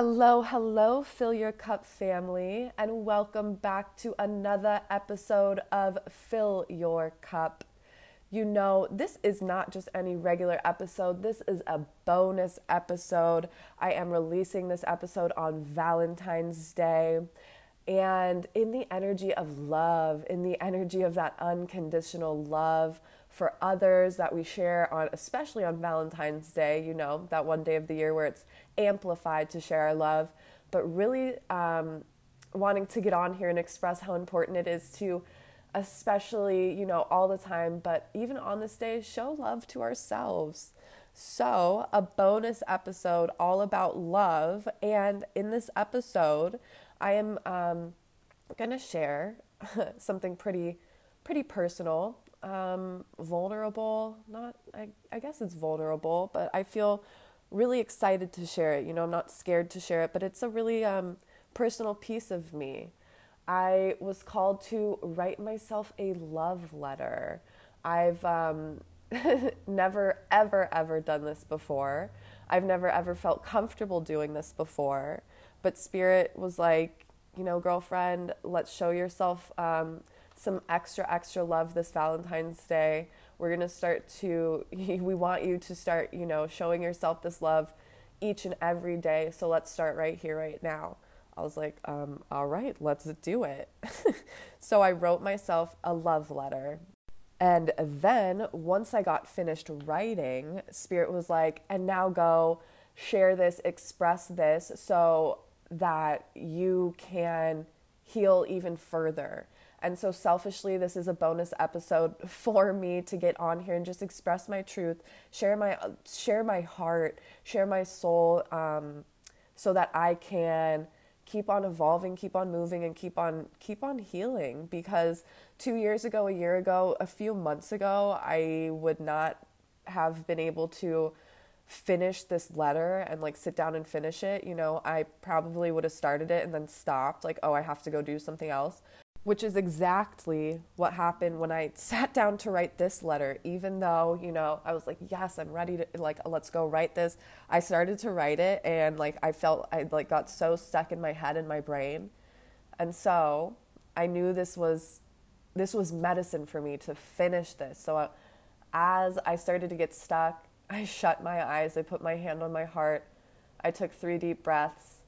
Hello, hello, Fill Your Cup family, and welcome back to another episode of Fill Your Cup. You know, this is not just any regular episode, this is a bonus episode. I am releasing this episode on Valentine's Day. And in the energy of love, in the energy of that unconditional love for others that we share on, especially on Valentine's Day, you know, that one day of the year where it's amplified to share our love, but really um, wanting to get on here and express how important it is to, especially, you know, all the time, but even on this day, show love to ourselves. So, a bonus episode all about love. And in this episode, I am um, going to share something pretty, pretty personal, um, vulnerable. Not, I, I guess it's vulnerable, but I feel really excited to share it. You know, I'm not scared to share it, but it's a really um, personal piece of me. I was called to write myself a love letter. I've um, never, ever, ever done this before. I've never, ever felt comfortable doing this before. But Spirit was like, you know, girlfriend, let's show yourself um, some extra, extra love this Valentine's Day. We're going to start to, we want you to start, you know, showing yourself this love each and every day. So let's start right here, right now. I was like, um, all right, let's do it. so I wrote myself a love letter. And then once I got finished writing, Spirit was like, and now go share this, express this so that you can heal even further. And so, selfishly, this is a bonus episode for me to get on here and just express my truth, share my share my heart, share my soul, um, so that I can keep on evolving, keep on moving, and keep on keep on healing. Because two years ago, a year ago, a few months ago, I would not have been able to finish this letter and like sit down and finish it. You know, I probably would have started it and then stopped, like, oh, I have to go do something else which is exactly what happened when I sat down to write this letter. Even though, you know, I was like, yes, I'm ready to, like, let's go write this. I started to write it and, like, I felt I, like, got so stuck in my head and my brain. And so I knew this was, this was medicine for me to finish this. So uh, as I started to get stuck, I shut my eyes, I put my hand on my heart, I took three deep breaths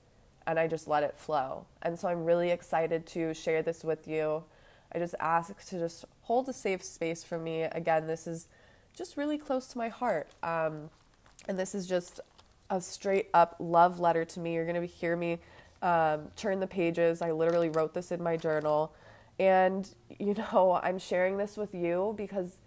and I just let it flow. And so I'm really excited to share this with you. I just ask to just hold a safe space for me. Again, this is just really close to my heart. Um, and this is just a straight up love letter to me. You're going to hear me um, turn the pages. I literally wrote this in my journal. And, you know, I'm sharing this with you because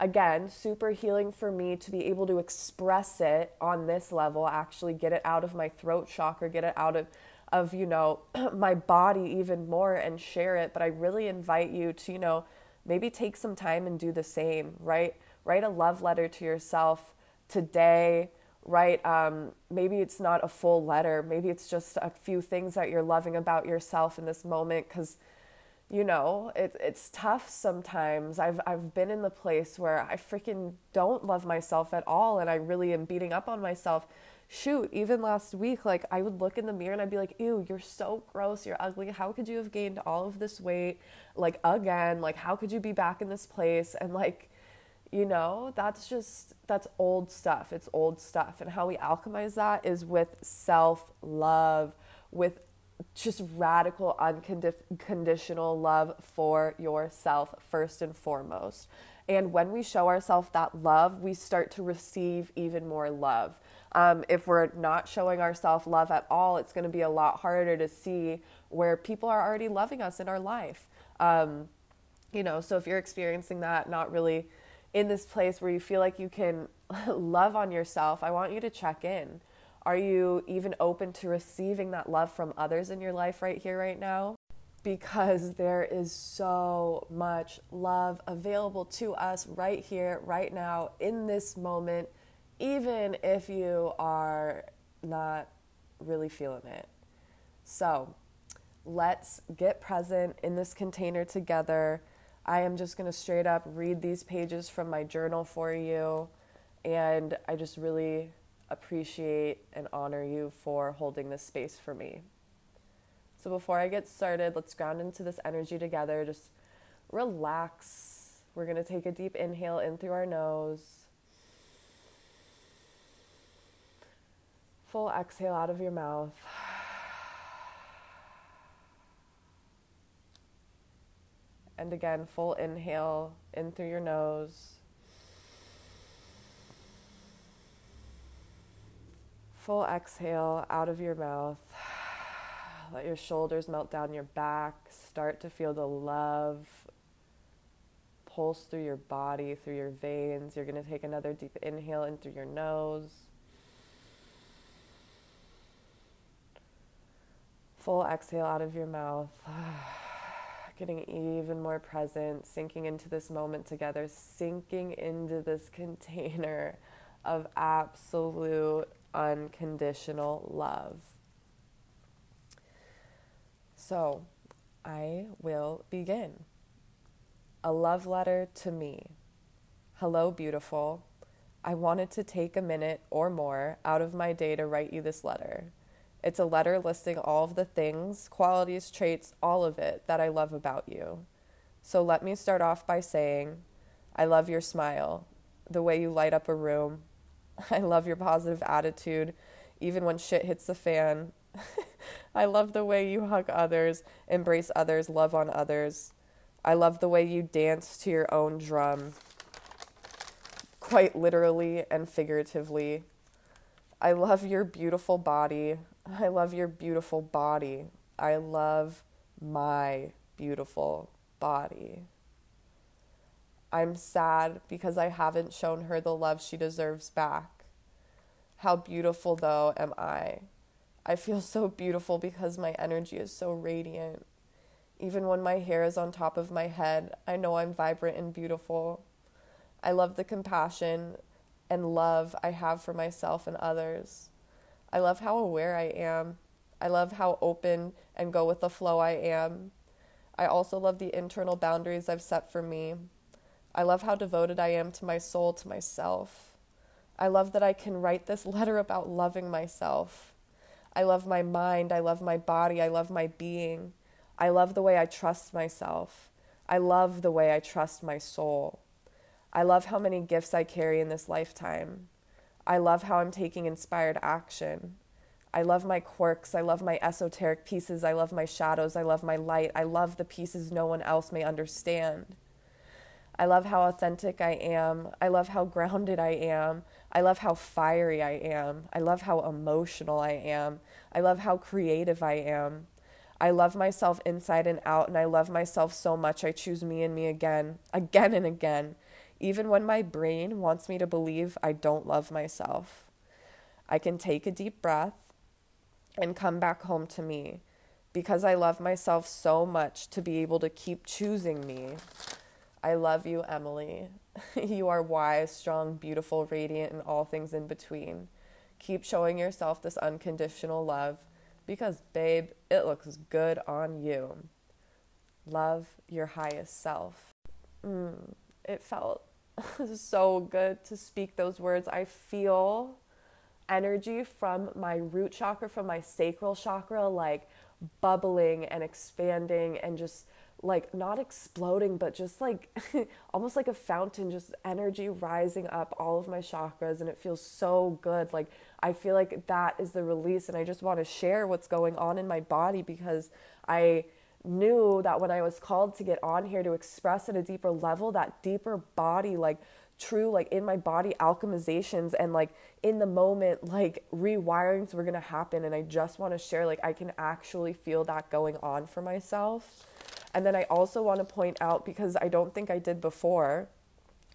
again, super healing for me to be able to express it on this level, actually get it out of my throat chakra, get it out of of you know my body even more and share it. But i really invite you to you know maybe take some time and do the same right? Write a love letter to yourself today right? Um, maybe it's not a full letter. Maybe it's just a few things that you're loving about yourself in this moment because you know, it, it's tough sometimes. I've, I've been in the place where I freaking don't love myself at all and I really am beating up on myself. Shoot, even last week, like I would look in the mirror and I'd be like, ew, you're so gross, you're ugly. How could you have gained all of this weight? Like, again, like, how could you be back in this place? And like, you know, that's just, that's old stuff. It's old stuff. And how we alchemize that is with self love, with just radical, unconditional love for yourself, first and foremost. And when we show ourselves that love, we start to receive even more love. Um, if we're not showing ourselves love at all, it's going to be a lot harder to see where people are already loving us in our life. Um, you know, so if you're experiencing that, not really in this place where you feel like you can love on yourself, I want you to check in. Are you even open to receiving that love from others in your life right here, right now? Because there is so much love available to us right here, right now, in this moment, even if you are not really feeling it. So let's get present in this container together. I am just going to straight up read these pages from my journal for you. And I just really appreciate and honor you for holding this space for me. So before I get started, let's ground into this energy together. Just relax. We're going to take a deep inhale in through our nose. Full exhale out of your mouth. And again, full inhale in through your nose. Full exhale out of your mouth. Let your shoulders melt down your back. Start to feel the love pulse through your body, through your veins. You're going to take another deep inhale in through your nose. Full exhale out of your mouth getting even more present, sinking into this moment together, sinking into this container of absolute unconditional love. So, I will begin. A love letter to me. Hello, beautiful. I wanted to take a minute or more out of my day to write you this letter. It's a letter listing all of the things, qualities, traits, all of it that I love about you. So let me start off by saying, I love your smile, the way you light up a room. I love your positive attitude, even when shit hits the fan. I love the way you hug others, embrace others, love on others. I love the way you dance to your own drum, quite literally and figuratively. I love your beautiful body. I love your beautiful body. I love my beautiful body. I'm sad because I haven't shown her the love she deserves back. How beautiful, though, am I? I feel so beautiful because my energy is so radiant. Even when my hair is on top of my head, I know I'm vibrant and beautiful. I love the compassion and love I have for myself and others. I love how aware I am. I love how open and go with the flow I am. I also love the internal boundaries I've set for me. I love how devoted I am to my soul, to myself. I love that I can write this letter about loving myself. I love my mind. I love my body. I love my being. I love the way I trust myself. I love the way I trust my soul. I love how many gifts I carry in this lifetime. I love how I'm taking inspired action. I love my quirks. I love my esoteric pieces. I love my shadows. I love my light. I love the pieces no one else may understand. I love how authentic I am. I love how grounded I am. I love how fiery I am. I love how emotional I am. I love how creative I am. I love myself inside and out, and I love myself so much. I choose me and me again, again and again even when my brain wants me to believe I don't love myself. I can take a deep breath and come back home to me because I love myself so much to be able to keep choosing me. I love you, Emily. you are wise, strong, beautiful, radiant, and all things in between. Keep showing yourself this unconditional love because, babe, it looks good on you. Love your highest self. Mm, it felt so good to speak those words. I feel energy from my root chakra, from my sacral chakra, like bubbling and expanding and just like not exploding, but just like almost like a fountain, just energy rising up all of my chakras. And it feels so good. Like I feel like that is the release. And I just want to share what's going on in my body because I knew that when I was called to get on here to express at a deeper level, that deeper body, like true, like in my body alchemizations and like in the moment, like rewirings were gonna happen. And I just wanna share, like, I can actually feel that going on for myself. And then I also wanna point out, because I don't think I did before,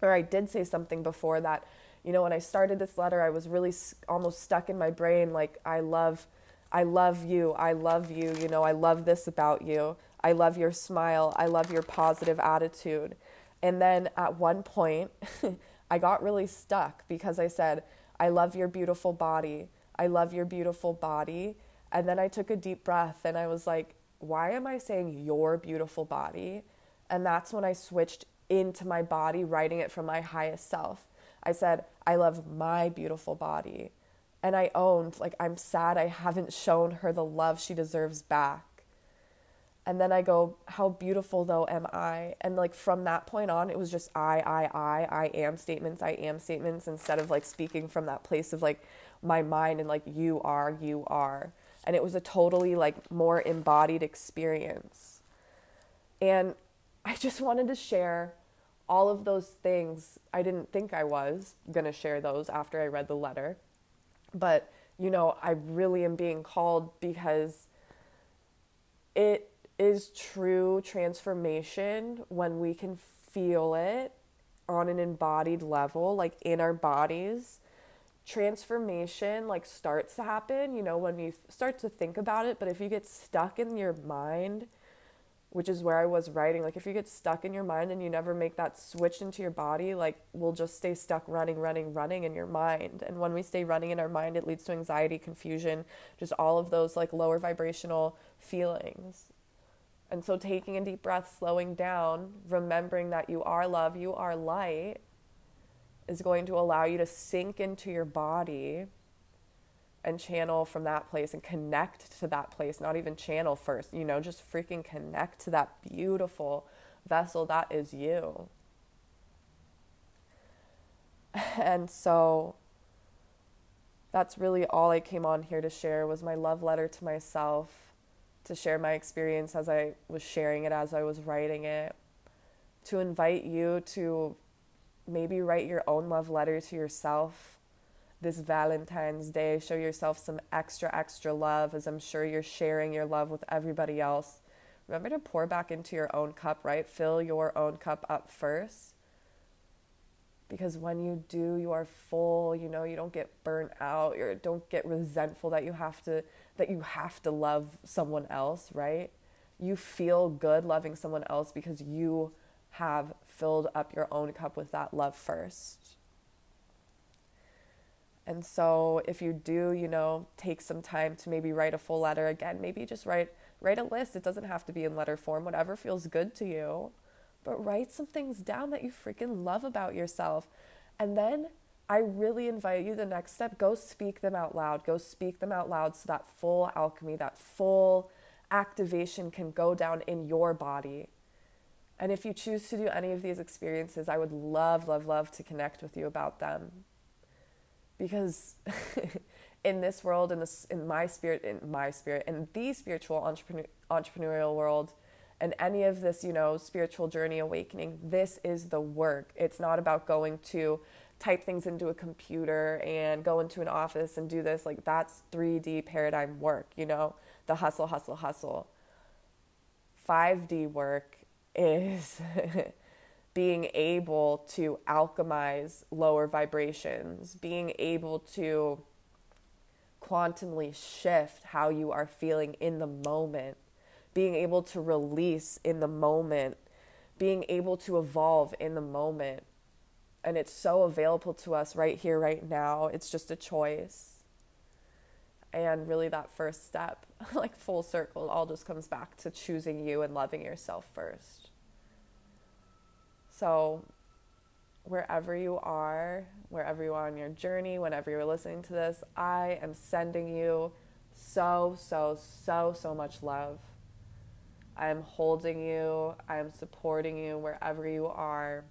or I did say something before that, you know, when I started this letter, I was really almost stuck in my brain, like, I love I love you. I love you. You know, I love this about you. I love your smile. I love your positive attitude. And then at one point, I got really stuck because I said, I love your beautiful body. I love your beautiful body. And then I took a deep breath and I was like, why am I saying your beautiful body? And that's when I switched into my body, writing it from my highest self. I said, I love my beautiful body. And I owned, like, I'm sad I haven't shown her the love she deserves back. And then I go, How beautiful though am I? And like from that point on, it was just I, I, I, I am statements, I am statements, instead of like speaking from that place of like my mind and like you are, you are. And it was a totally like more embodied experience. And I just wanted to share all of those things. I didn't think I was going to share those after I read the letter. But, you know, I really am being called because it is true transformation when we can feel it on an embodied level, like in our bodies. Transformation like starts to happen, you know, when you start to think about it. But if you get stuck in your mind, which is where I was writing, like if you get stuck in your mind and you never make that switch into your body, like we'll just stay stuck running, running, running in your mind. And when we stay running in our mind, it leads to anxiety, confusion, just all of those like lower vibrational feelings. And so, taking a deep breath, slowing down, remembering that you are love, you are light, is going to allow you to sink into your body and channel from that place and connect to that place, not even channel first, you know, just freaking connect to that beautiful vessel that is you. And so that's really all I came on here to share was my love letter to myself to share my experience as I was sharing it, as I was writing it, to invite you to maybe write your own love letter to yourself this Valentine's Day. Show yourself some extra, extra love, as I'm sure you're sharing your love with everybody else. Remember to pour back into your own cup, right? Fill your own cup up first because when you do you are full you know you don't get burnt out you don't get resentful that you have to that you have to love someone else right you feel good loving someone else because you have filled up your own cup with that love first and so if you do you know take some time to maybe write a full letter again maybe just write write a list it doesn't have to be in letter form whatever feels good to you but write some things down that you freaking love about yourself. And then I really invite you the next step go speak them out loud. Go speak them out loud so that full alchemy, that full activation can go down in your body. And if you choose to do any of these experiences, I would love, love, love to connect with you about them. Because in this world, in this, in my spirit, in my spirit, in the spiritual entrepreneur, entrepreneurial world, and any of this, you know, spiritual journey awakening, this is the work. It's not about going to type things into a computer and go into an office and do this. Like, that's 3D paradigm work, you know, the hustle, hustle, hustle. 5D work is being able to alchemize lower vibrations, being able to quantumly shift how you are feeling in the moment being able to release in the moment, being able to evolve in the moment. And it's so available to us right here, right now. It's just a choice. And really, that first step, like full circle, all just comes back to choosing you and loving yourself first. So, wherever you are, wherever you are on your journey, whenever you're listening to this, I am sending you so, so, so, so much love. I am holding you, I am supporting you wherever you are.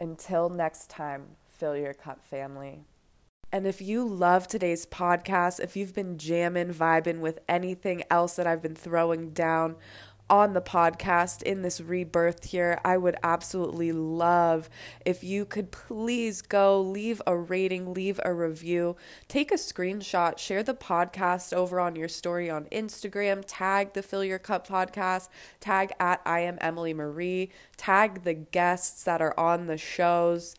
Until next time, fill your cup, family. And if you love today's podcast, if you've been jamming, vibing with anything else that I've been throwing down on the podcast in this rebirth here, I would absolutely love if you could please go leave a rating, leave a review, take a screenshot, share the podcast over on your story on Instagram, tag the Fill Your Cup podcast, tag at I am Emily Marie, tag the guests that are on the shows.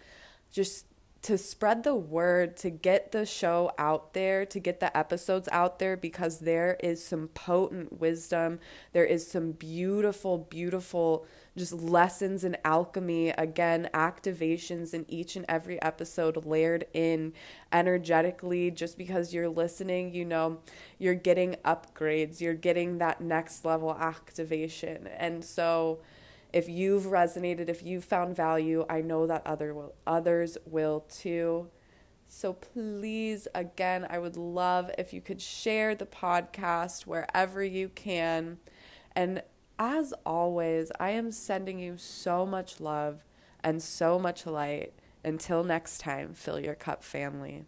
Just to spread the word, to get the show out there, to get the episodes out there, because there is some potent wisdom. There is some beautiful, beautiful just lessons in alchemy. Again, activations in each and every episode layered in energetically. Just because you're listening, you know, you're getting upgrades, you're getting that next level activation. And so, if you've resonated, if you've found value, I know that other will, others will too. So please, again, I would love if you could share the podcast wherever you can. And as always, I am sending you so much love and so much light. Until next time, fill your cup, family.